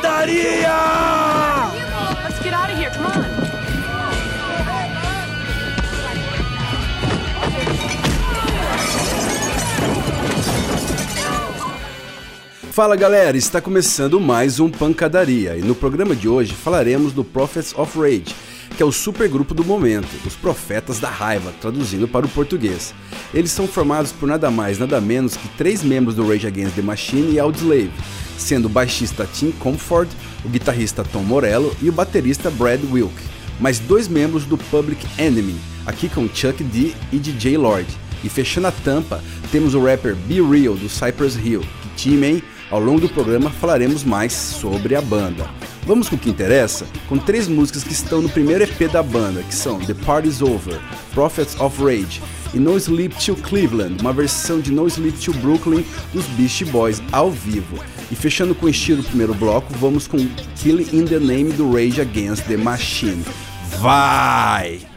pancadaria! Let's get out of here. Come on. Fala galera, está começando mais um Pancadaria e no programa de hoje falaremos do Prophets of Rage, que é o supergrupo do momento, os Profetas da Raiva, traduzindo para o português. Eles são formados por nada mais nada menos que três membros do Rage Against the Machine e Audioslave, sendo o baixista Tim Comfort, o guitarrista Tom Morello e o baterista Brad Wilk, mais dois membros do Public Enemy, aqui com Chuck D e DJ Lord. E fechando a tampa, temos o rapper Be Real do Cypress Hill, que time, ao longo do programa falaremos mais sobre a banda. Vamos com o que interessa? Com três músicas que estão no primeiro EP da banda, que são The Party's Over, Prophets of Rage e No Sleep Till Cleveland, uma versão de No Sleep Till Brooklyn dos Beastie Boys ao vivo. E fechando com o estilo do primeiro bloco, vamos com Killing in the Name do Rage Against the Machine. Vai!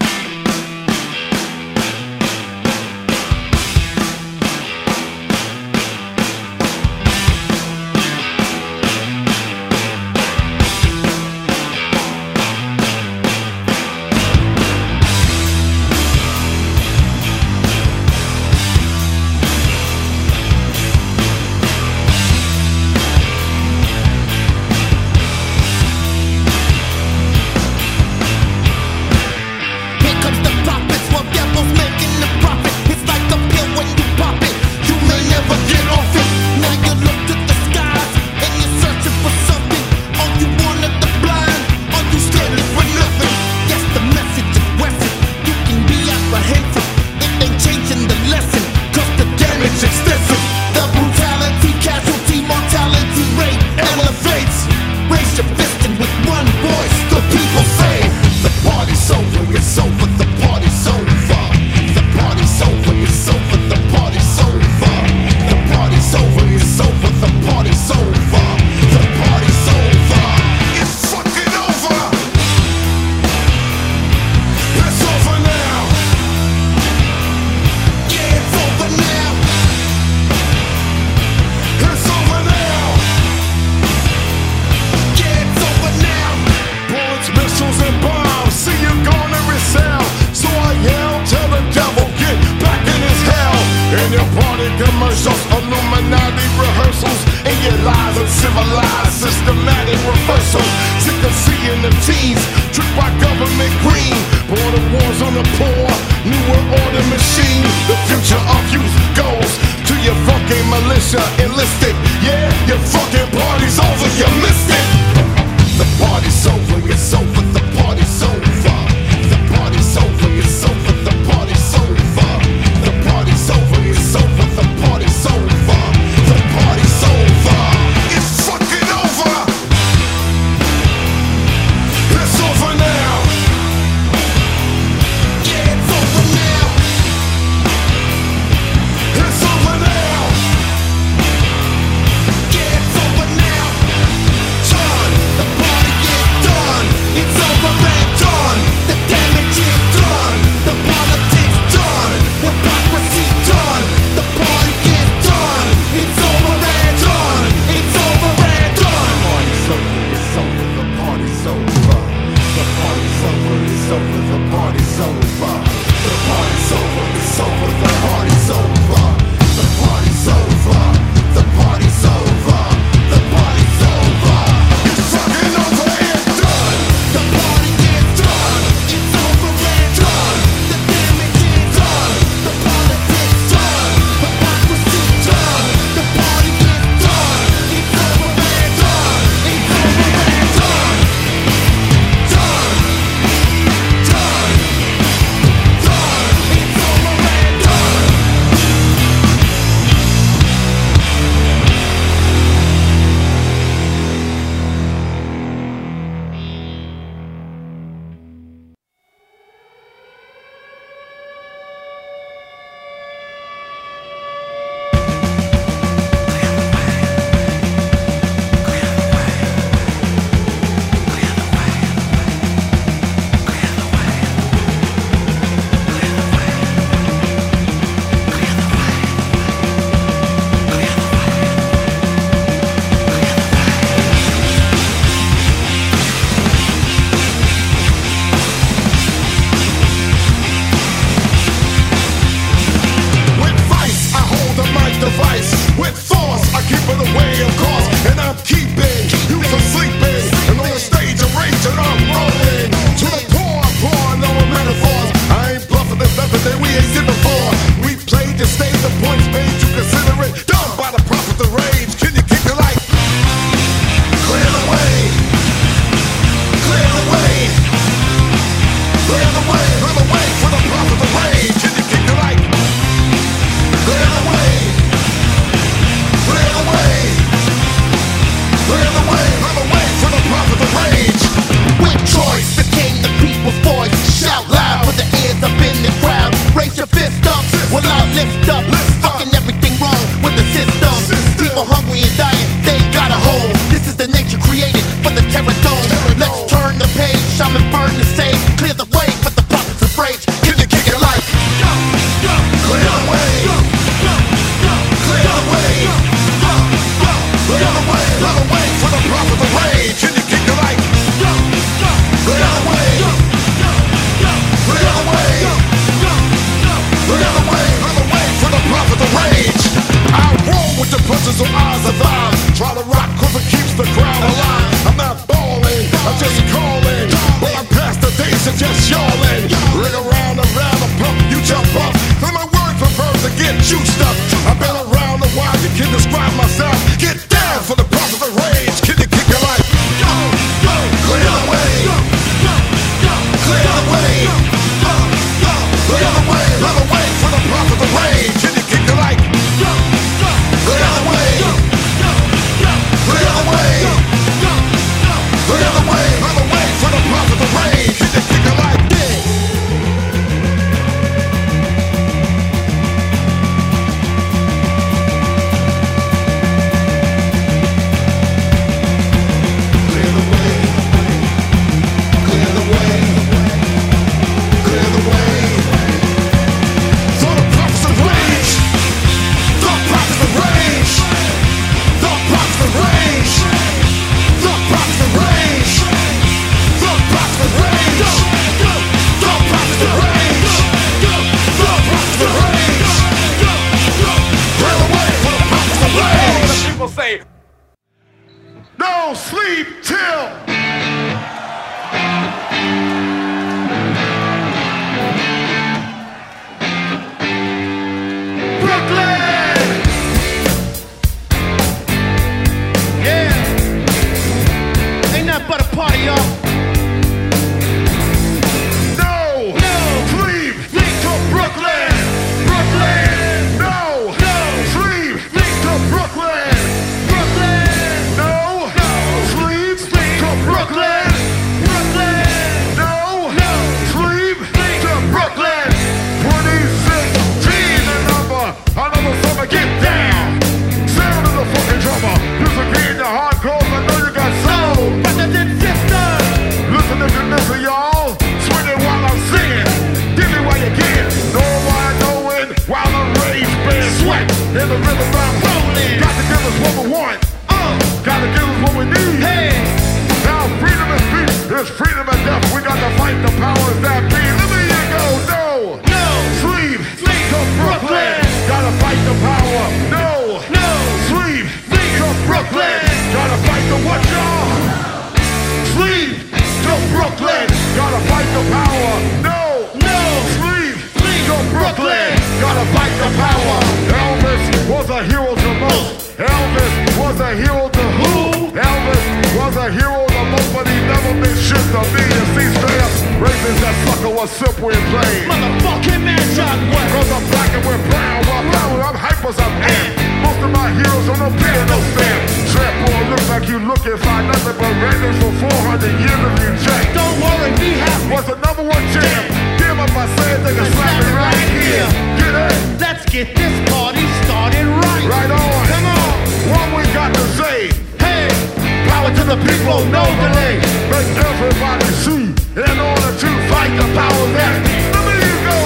everybody see in order to fight the power that the million go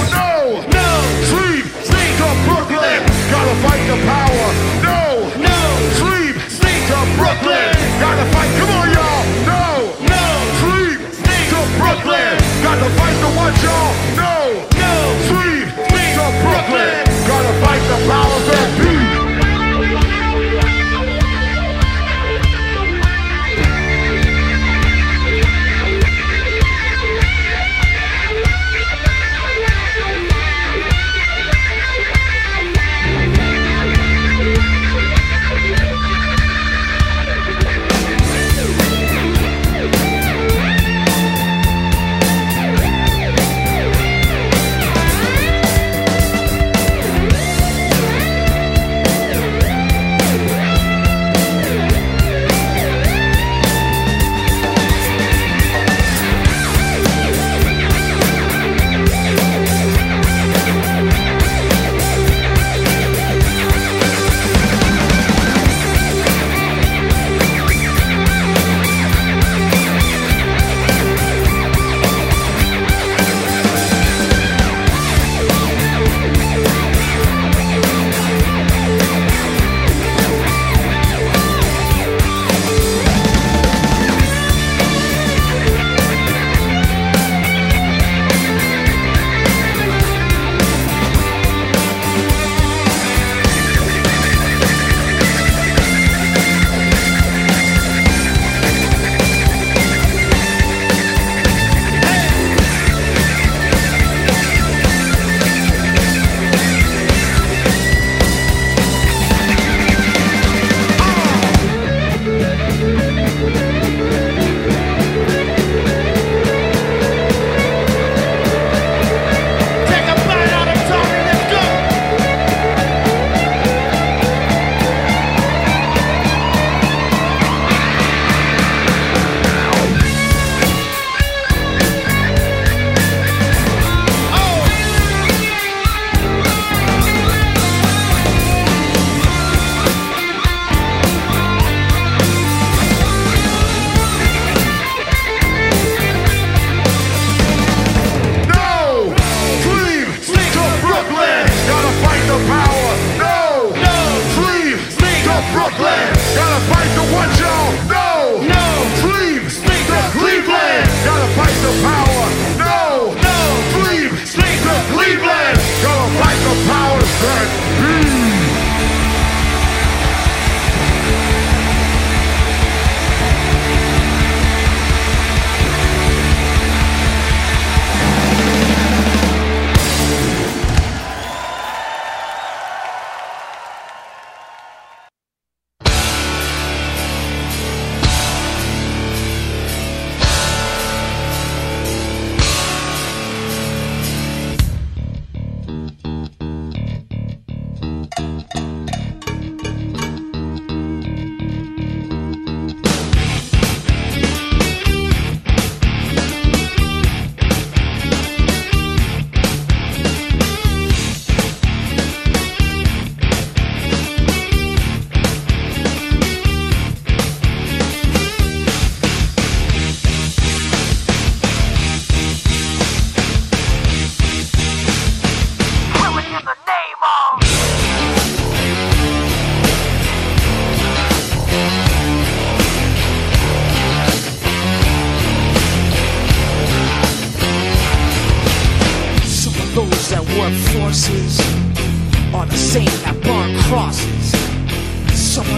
no, sleep, Brooklyn, gotta fight the power, no, no, sleep, Brooklyn, gotta fight, come on y'all, no, no, sleep, sleep to Brooklyn, gotta fight the y'all, no, no, sleep, Brooklyn, gotta fight the power that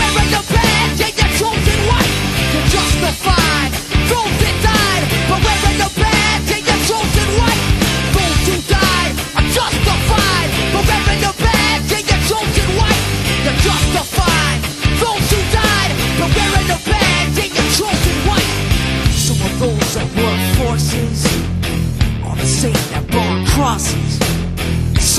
Wearing the badge and your chosen white. You're justified. Those died wearing the chosen. Those who died are justified wearing the chosen. You're justified. Those who died wearing the chosen those the same that crosses.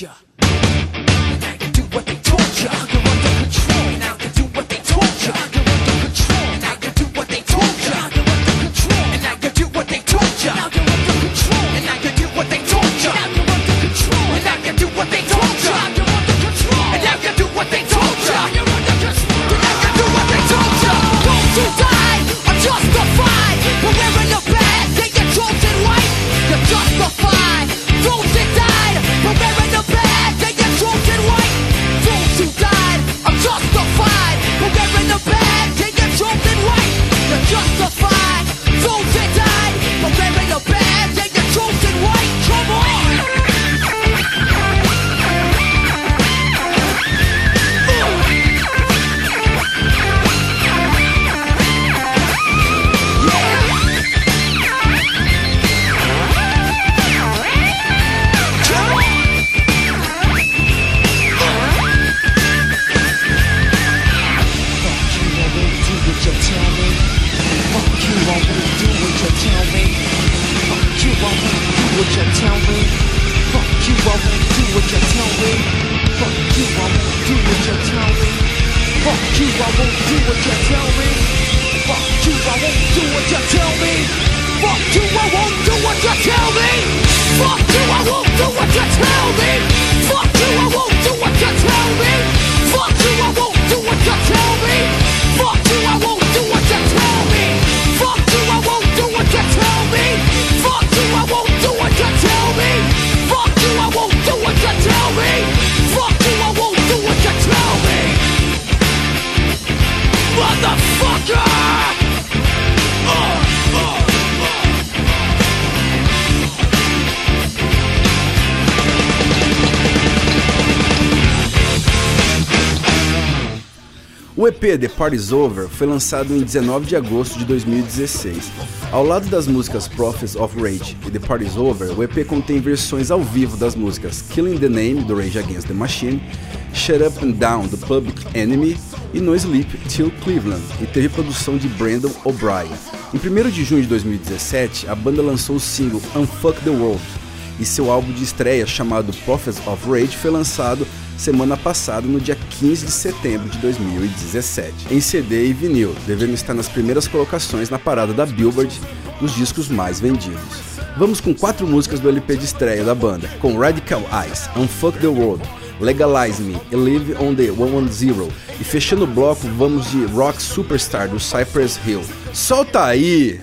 they EP The Party's Over foi lançado em 19 de agosto de 2016. Ao lado das músicas Prophets of Rage e The Party's Over, o EP contém versões ao vivo das músicas Killing the Name, do Rage Against the Machine, Shut Up and Down, do Public Enemy e No Sleep Till Cleveland, e teve produção de Brandon O'Brien. Em 1 de junho de 2017, a banda lançou o single Unfuck the World, e seu álbum de estreia chamado Prophets of Rage foi lançado semana passada, no dia 15 de setembro de 2017, em CD e vinil, devendo estar nas primeiras colocações na parada da Billboard dos discos mais vendidos. Vamos com quatro músicas do LP de estreia da banda, com Radical Eyes, Unfuck the World, Legalize Me e Live on the 110. E fechando o bloco, vamos de Rock Superstar do Cypress Hill. Solta aí!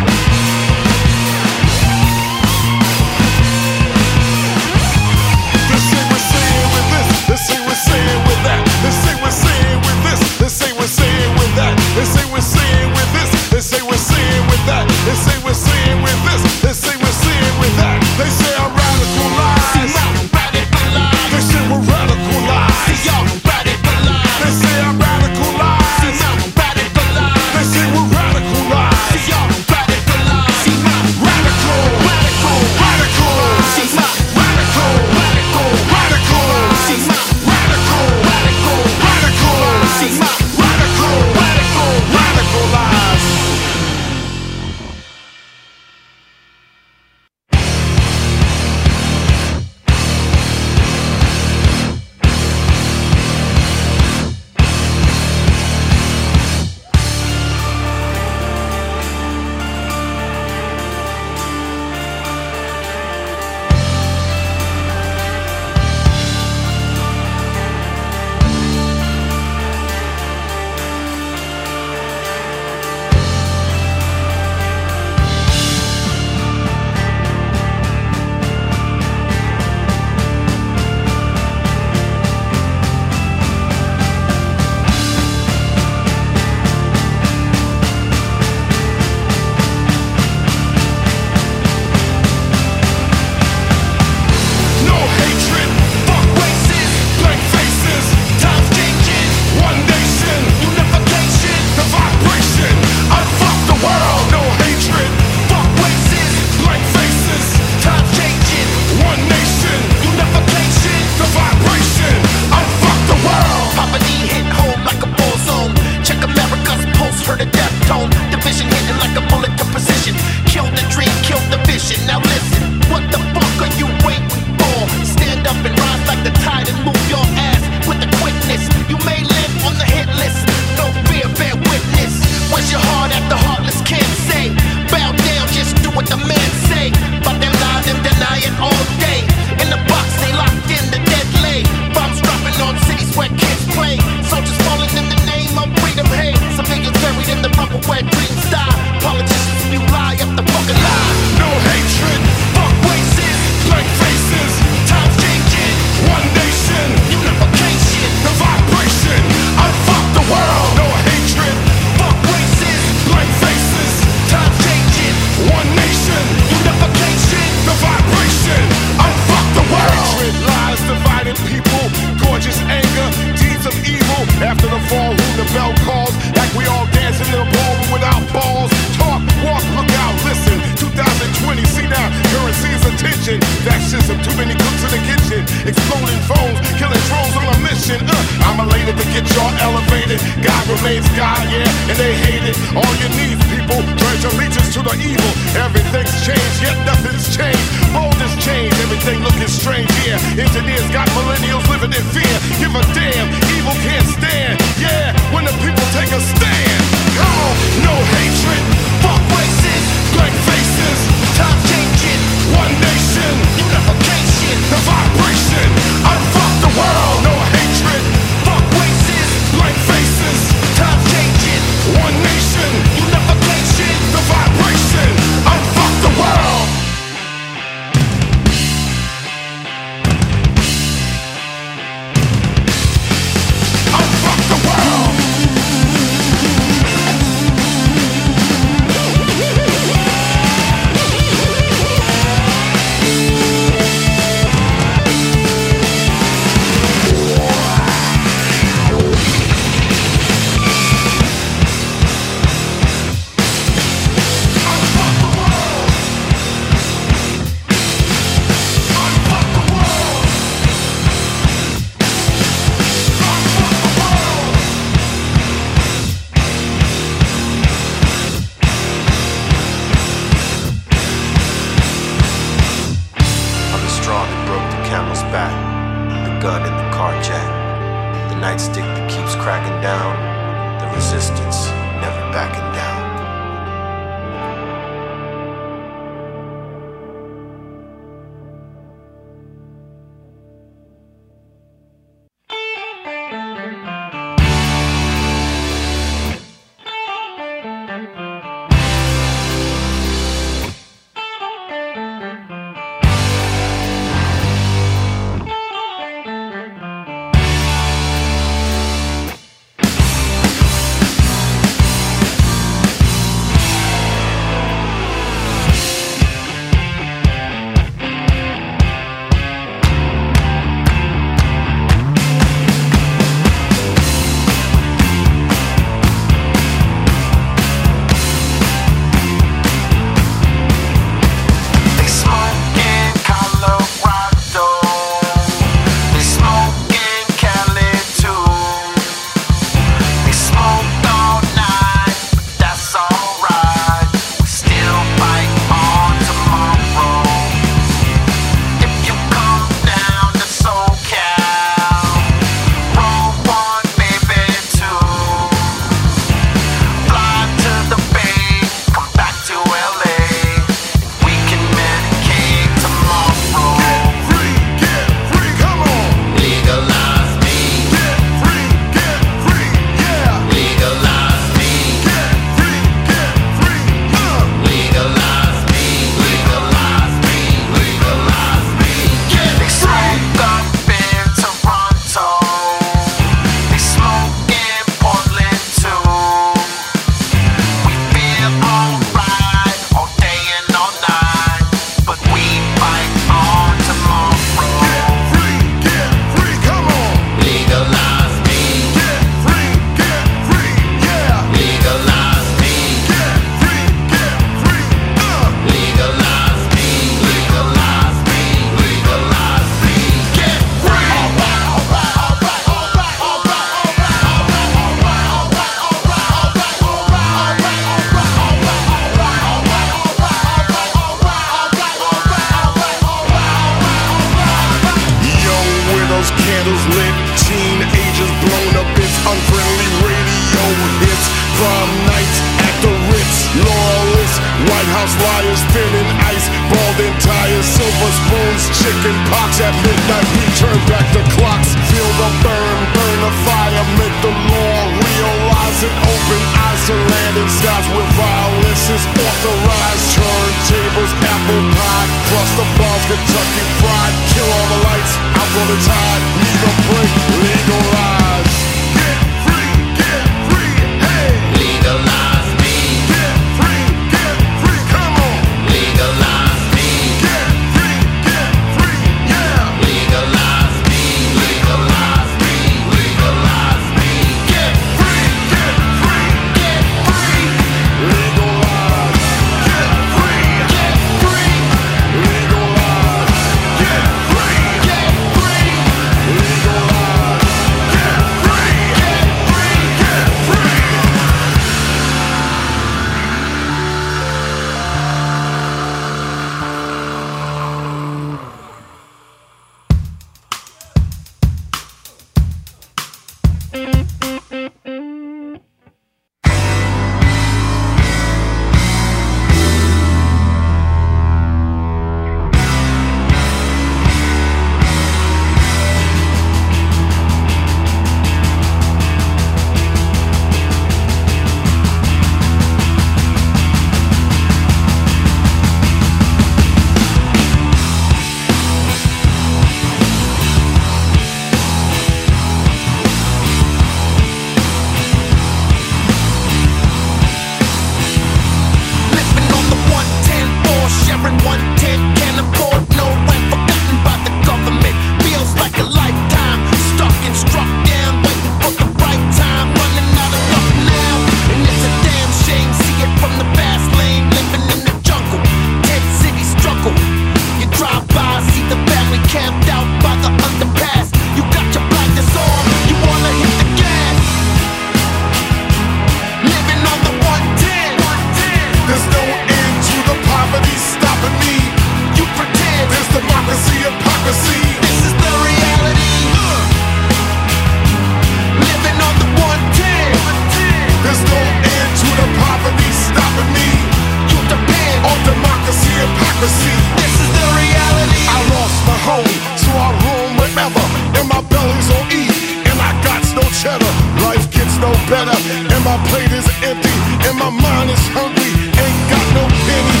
Was hungry, ain't got no penny.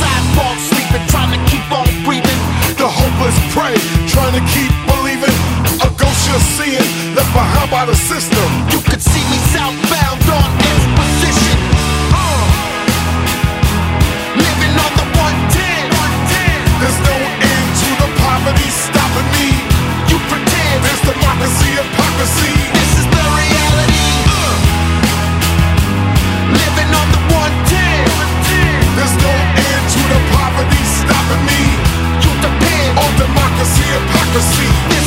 Sidewalk sleeping, trying to keep on breathing. The hopeless prey, trying to keep believing. A ghost you're seeing, left behind by the system. You could see me southbound on exposition. Uh. Living on the 110. There's no end to the poverty stopping me. You pretend There's democracy, hypocrisy. Stopping me. You depend On democracy, hypocrisy.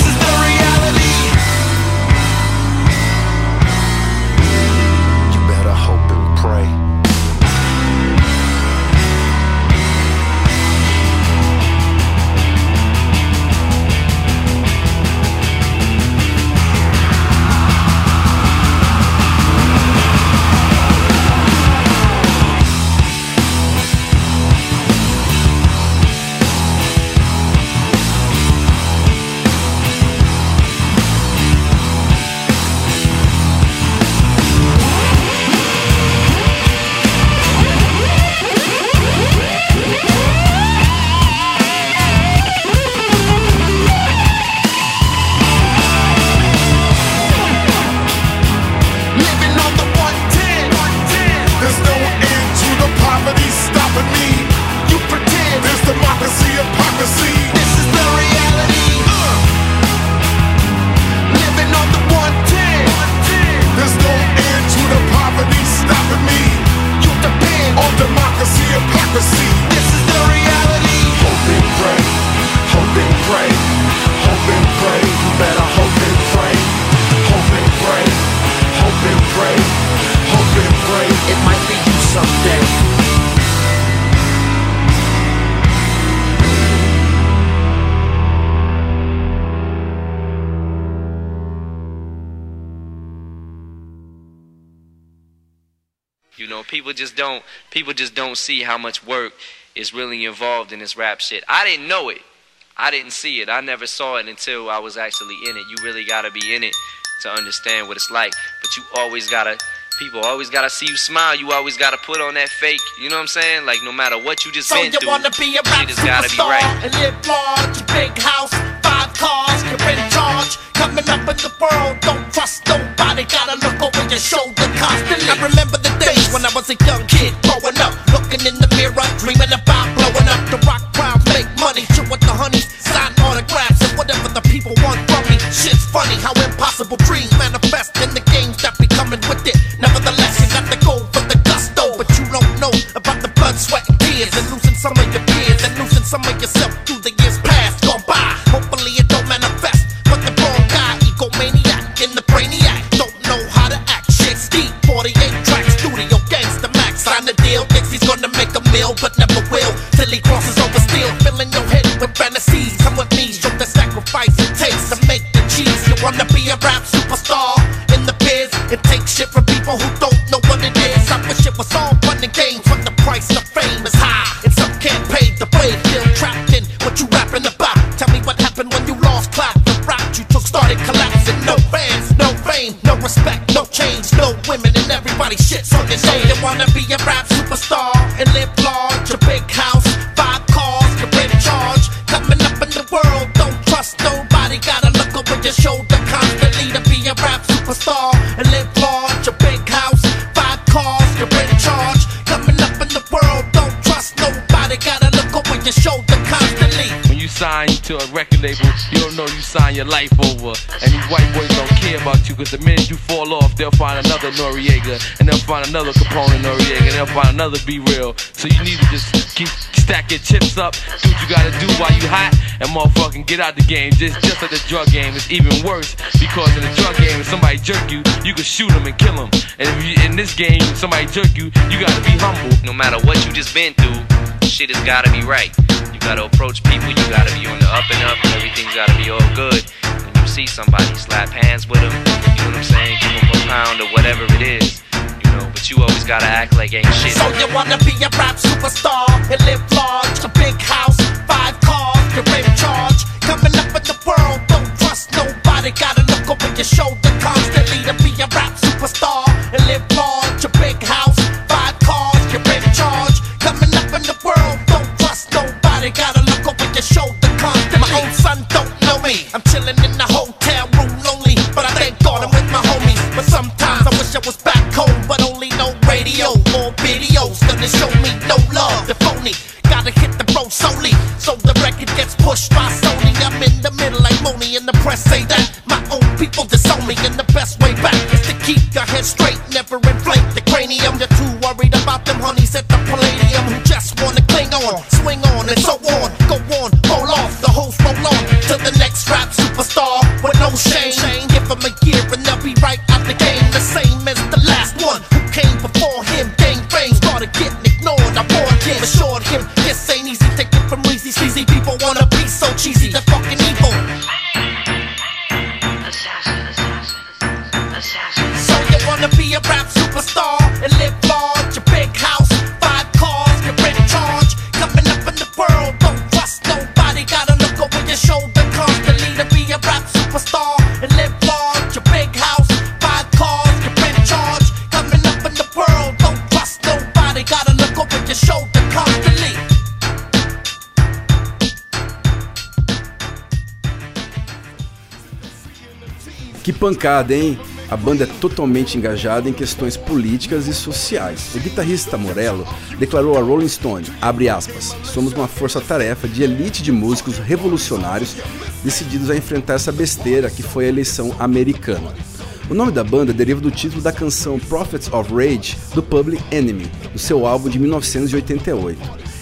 People just don't people just don't see how much work is really involved in this rap shit. I didn't know it. I didn't see it. I never saw it until I was actually in it. You really gotta be in it to understand what it's like. But you always gotta people always gotta see you smile. You always gotta put on that fake, you know what I'm saying? Like no matter what you just So been you through, wanna be a rap shit gotta be right. and live large, big house, five cars, you're in charge. Coming up in the world, don't trust nobody. Gotta look over your shoulder constantly. I remember the days when I was a young kid growing up, looking in the mirror, dreaming about blowing up the rock crowd, make money, chill with the honeys, sign autographs and whatever the people want from me. Shit's funny how impossible dreams manifest in the games that be coming with it. Nevertheless, you got the go for the gusto, but you don't know about the blood, sweat, and tears, and losing some of your peers, and losing some of yourself through the years fantasies. Come with me, show the sacrifice it takes to make the cheese. You wanna be a rap superstar in the biz? It takes shit from people who don't know what it is. I wish it was all fun and games, but the price of fame is high. And some can't pay the way. Still trapped in what you rapping about. Tell me what happened when you lost clout. The route you took started collapsing. No fans, no fame, no respect, no change, no women, and everybody shits on your name. You wanna be a rap superstar and live large, to a record label, you don't know you sign your life over. And these white boys don't care about you, cause the minute you fall off, they'll find another Noriega, and they'll find another Capone Noriega, and they'll find another B-Real. So you need to just keep stack your chips up, do what you gotta do while you hot, and motherfucking get out the game. Just just like the drug game, it's even worse because in the drug game, if somebody jerk you, you can shoot them and kill them. And if you in this game, somebody jerk you, you gotta be humble. No matter what you just been through, shit has gotta be right. Gotta approach people, you gotta be on the up and up, and everything's gotta be all good. When you see somebody, slap hands with them, you know what I'm saying? Give them a pound or whatever it is, you know. But you always gotta act like ain't shit. So you wanna be a rap superstar and live large, a big house, five cars, you're in charge. Coming up in the world, don't trust nobody. Gotta look over your shoulder constantly pushed by Sony. I'm in the middle, like Monie in the press say that. My own people disown me, and the best way back is to keep your head straight. Never inflate the cranium. You're too worried about them honeys at the palladium who just wanna cling on, swing on, and so on. Pancada, hein? A banda é totalmente engajada em questões políticas e sociais. O guitarrista Morello declarou a Rolling Stone, aspas, somos uma força-tarefa de elite de músicos revolucionários decididos a enfrentar essa besteira que foi a eleição americana. O nome da banda deriva do título da canção Prophets of Rage do Public Enemy, do seu álbum de 1988.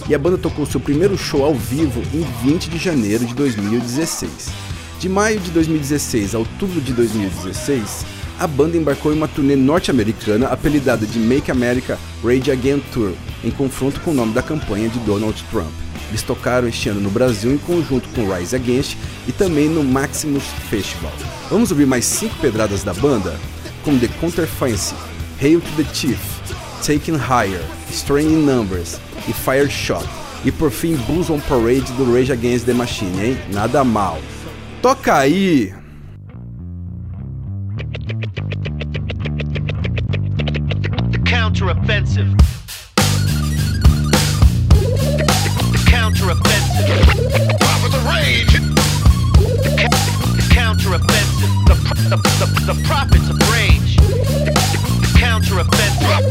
E a banda tocou seu primeiro show ao vivo em 20 de janeiro de 2016. De maio de 2016 a outubro de 2016, a banda embarcou em uma turnê norte-americana apelidada de Make America Rage Again Tour, em confronto com o nome da campanha de Donald Trump. Eles tocaram este ano no Brasil em conjunto com Rise Against e também no Maximus Festival. Vamos ouvir mais cinco pedradas da banda? Como The Counterfancy, Hail to the Chief, Taken Higher, Straining Numbers e Fire Shot. E por fim, Blues on Parade do Rage Against the Machine, hein? Nada mal. Toca aí! counteroffensive. The counteroffensive. Top of the rage. Counteroffensive. The, the, the, the prophets of rage. The counteroffensive.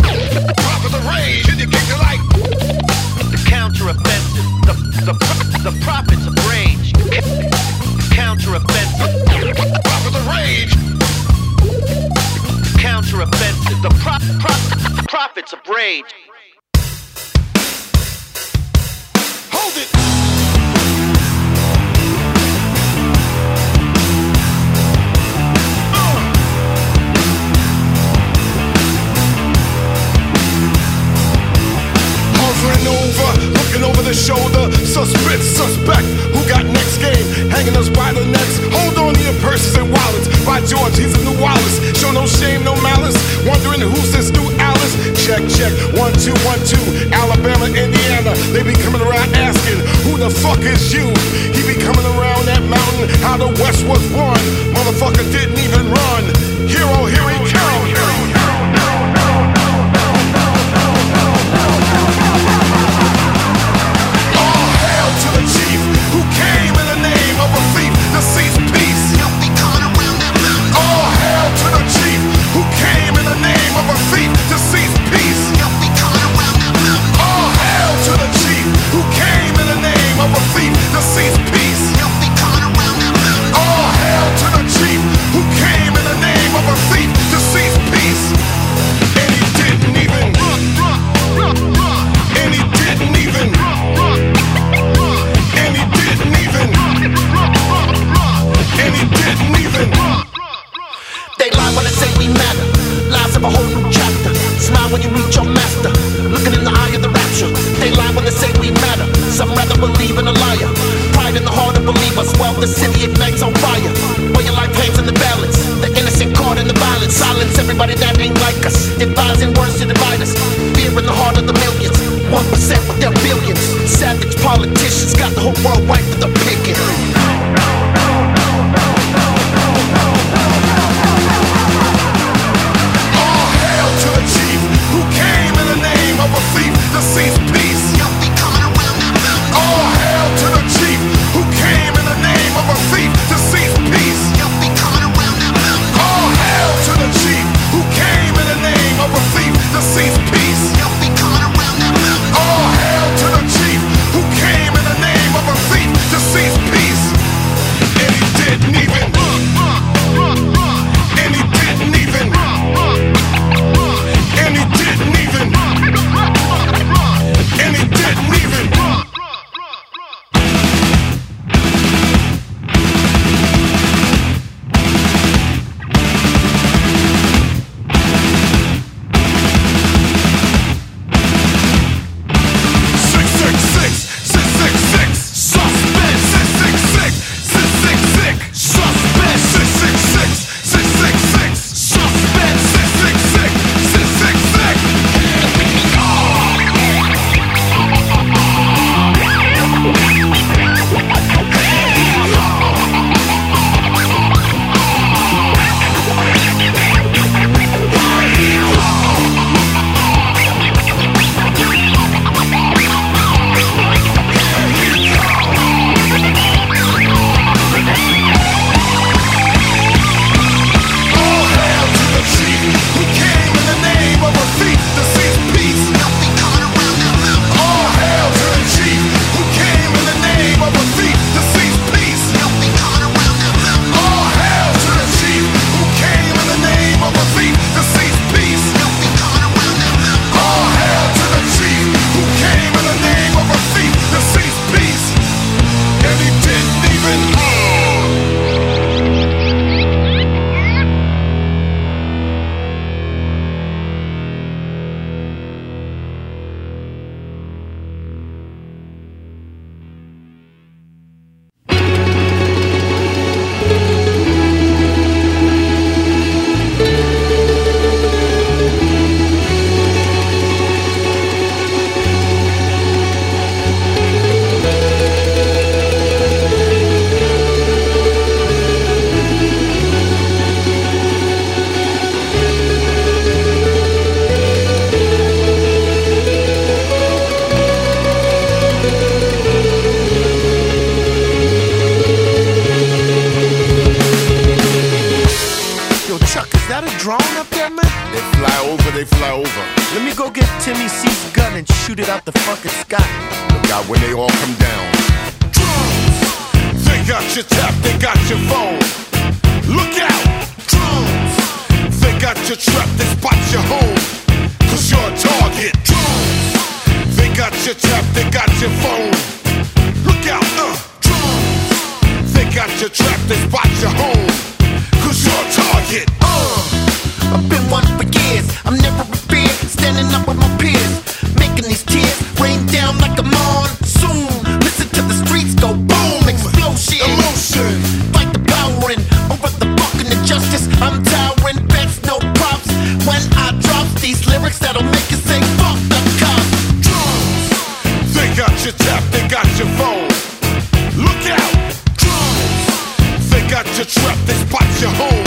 set your trap, they spot your home.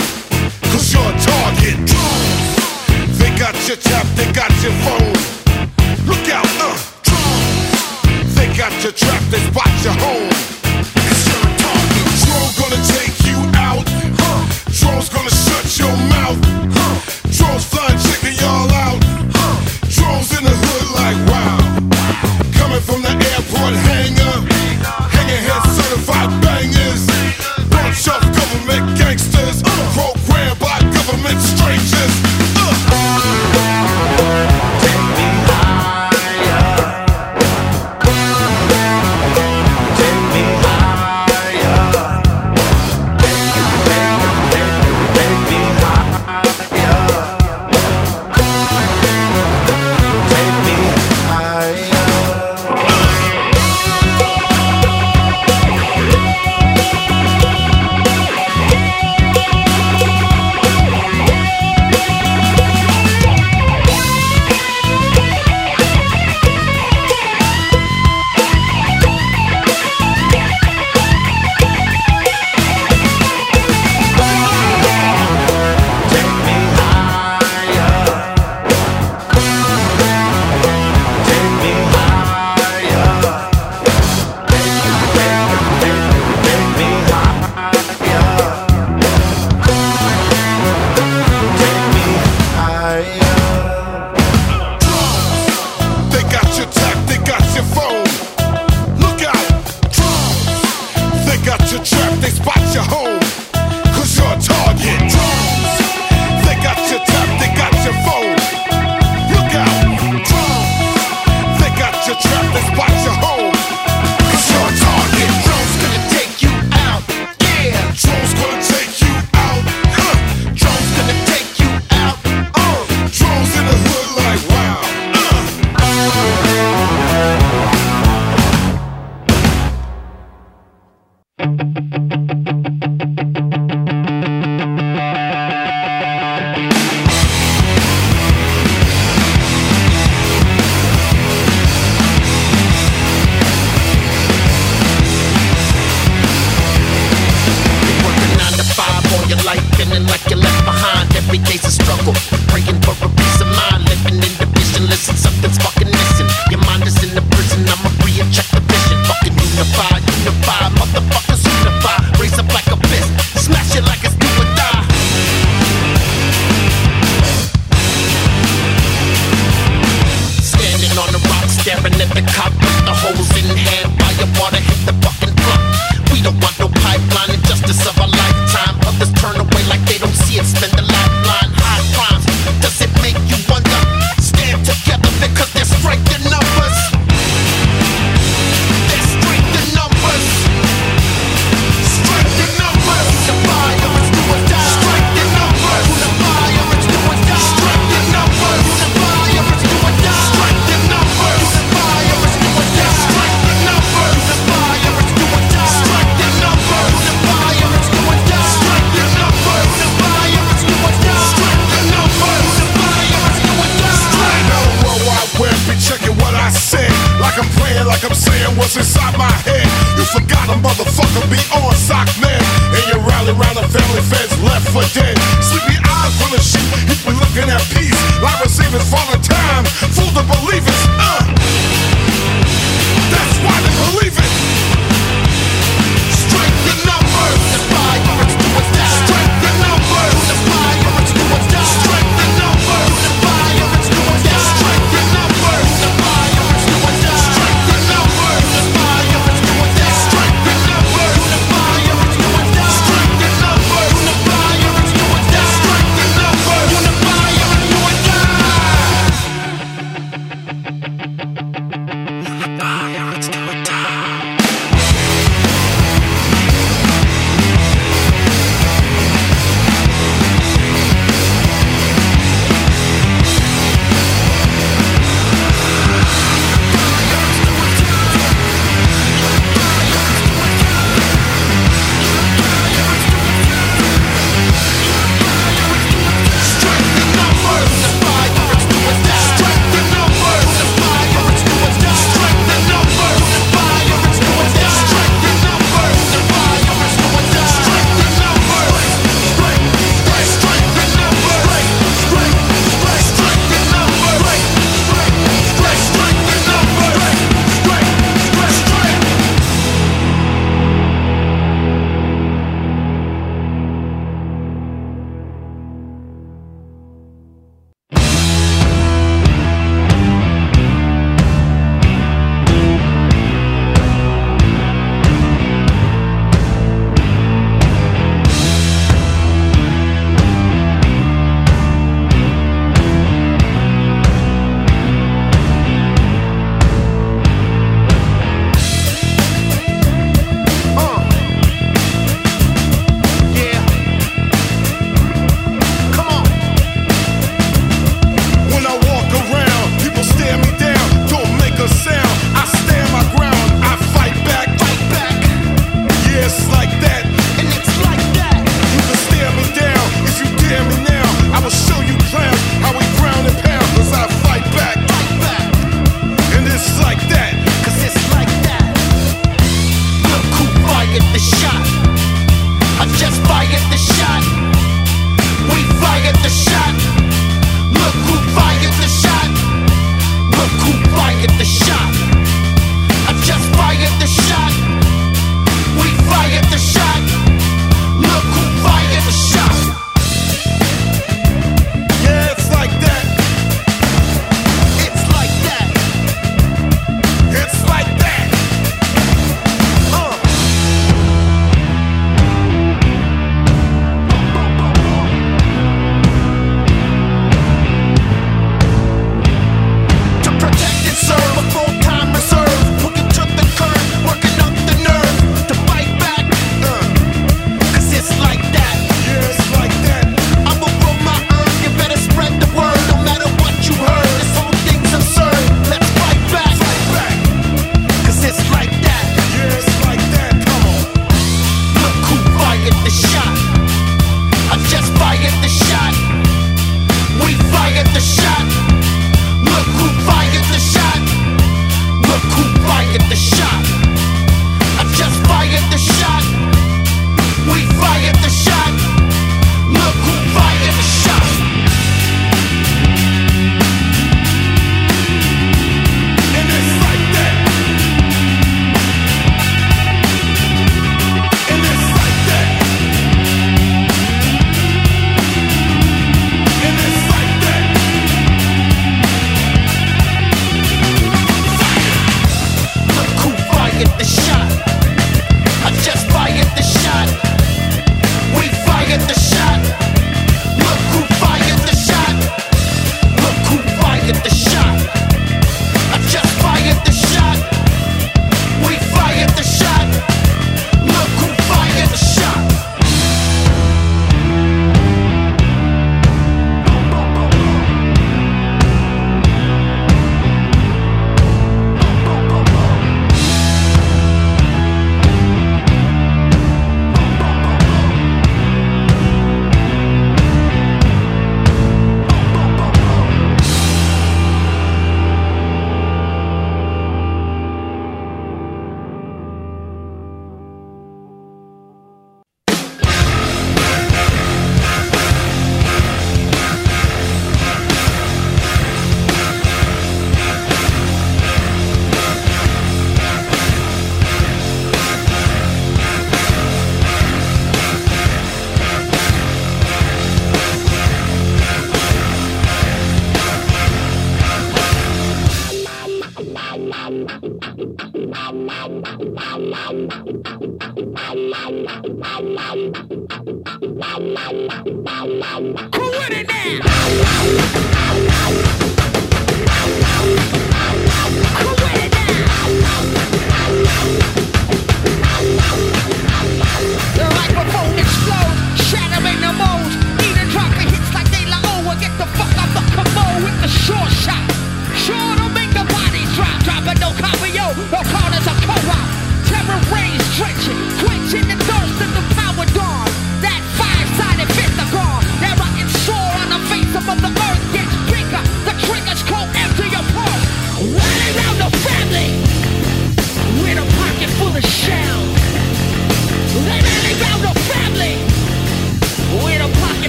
Cause you're a target. They got your trap, they got your phone. Look out, uh. They got your trap, they spot your home. Cause you're a target. Drone gonna take you out. Huh. Drone's gonna shut your mouth. Huh. Drone's flying.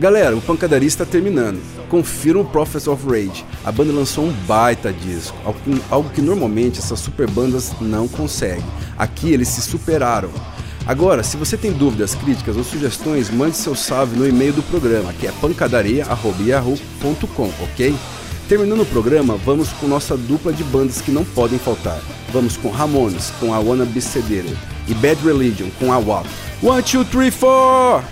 Galera, o Pancadaria está terminando. Confira o Prophets of Rage. A banda lançou um baita disco, algo que normalmente essas super bandas não conseguem. Aqui eles se superaram. Agora, se você tem dúvidas, críticas ou sugestões, mande seu salve no e-mail do programa, que é pancadaria.yahoo.com, ok? Terminando o programa, vamos com nossa dupla de bandas que não podem faltar. Vamos com Ramones, com a Wanna Be Sedated, e Bad Religion, com a WAP. One, two, three, four!